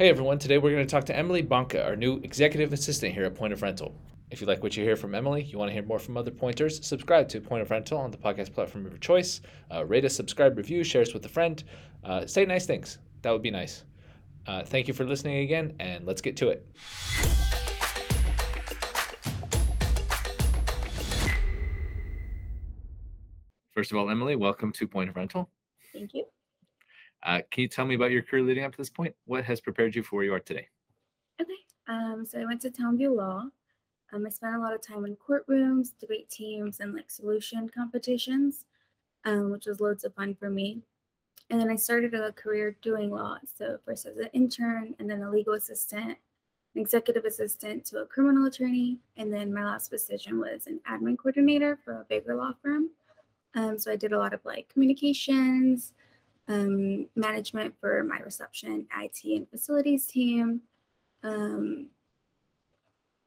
Hey everyone, today we're going to talk to Emyly Banke, our new executive assistant here at Point of Rental. If you like what you hear from Emyly, you want to hear more from other pointers, subscribe to Point of Rental on the podcast platform of your choice. Uh, rate us, subscribe, review, share us with a friend. Uh, say nice things. That would be nice. Uh, thank you for listening again, and let's get to it. First of all, Emyly, welcome to Point of Rental. Thank you. Uh, can you tell me about your career leading up to this point? What has prepared you for where you are today? Okay. Um, so I went to Townview Law. Um, I spent a lot of time in courtrooms, debate teams, and like solution competitions, um, which was loads of fun for me. And then I started a career doing law. So first as an intern, and then a legal assistant, an executive assistant to a criminal attorney, and then my last position was an admin coordinator for a bigger law firm. Um, so I did a lot of like communications, um, management for my reception, IT, and facilities team, um,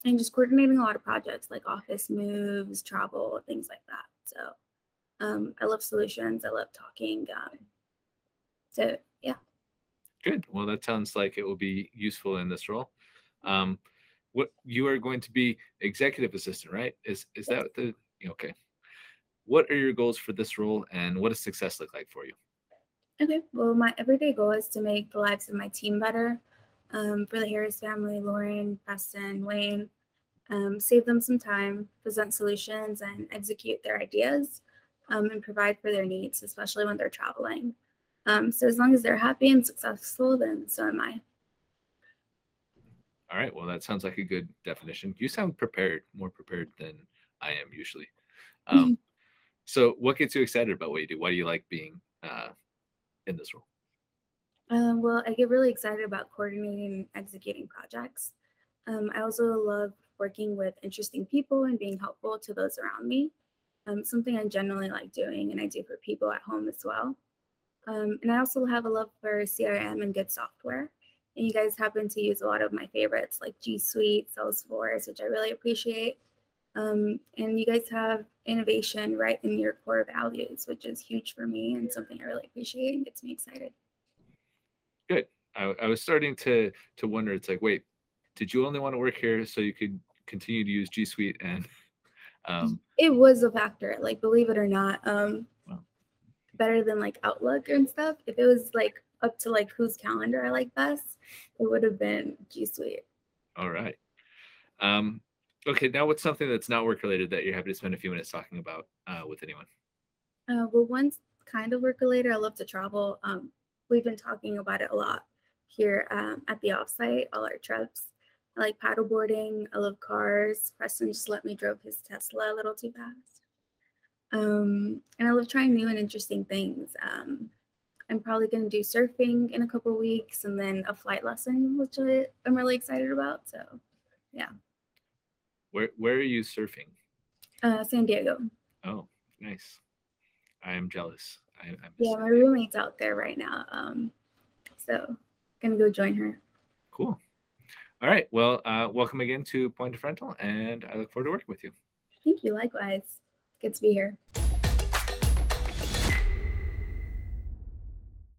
and just coordinating a lot of projects like office moves, travel, things like that. So um, I love solutions. I love talking. Um, so yeah. Good. Well, that sounds like it will be useful in this role. Um, what you are going to be executive assistant, right? Is is Yes. that the okay? What are your goals for this role, and what does success look like for you? Okay. Well, my everyday goal is to make the lives of my team better. Um, for the Harris family, Lauren, Preston, Wayne, um, save them some time, present solutions, and execute their ideas, um, and provide for their needs, especially when they're traveling. Um, so as long as they're happy and successful, then so am I. All right. Well, that sounds like a good definition. You sound prepared, more prepared than I am usually. Um, so, what gets you excited about what you do? Why do you like being uh, in this role? Um, well, I get really excited about coordinating and executing projects. Um, I also love working with interesting people and being helpful to those around me. Um, something I generally like doing, and I do for people at home as well. Um, and I also have a love for CRM and good software. And you guys happen to use a lot of my favorites like G Suite, Salesforce, which I really appreciate. Um, and you guys have innovation right in your core values, which is huge for me and something I really appreciate and gets me excited. Good. I, I was starting to to wonder. It's like, wait, did you only want to work here so you could continue to use G Suite and um, It was a factor, like believe it or not. Um Wow. better than like Outlook and stuff. If it was like up to like whose calendar I like best, it would have been G Suite. all right. Um, okay. Now, what's something that's not work related that you're happy to spend a few minutes talking about uh, with anyone? Uh, well, one's kind of work related. I love to travel. Um, we've been talking about it a lot here um, at the offsite, all our trips. I like paddleboarding. I love cars. Preston just let me drove his Tesla a little too fast. Um, and I love trying new and interesting things. Um, I'm probably going to do surfing in a couple weeks and then a flight lesson, which I, I'm really excited about. So, Where Where are you surfing? uh, San Diego. Oh, nice. I am jealous. I, I Yeah, my roommate's out there right now. Um, so, gonna go join her. Cool. All right. Well, uh, welcome again to Point of Rental, and I look forward to working with you. Thank you. Likewise. Good to be here.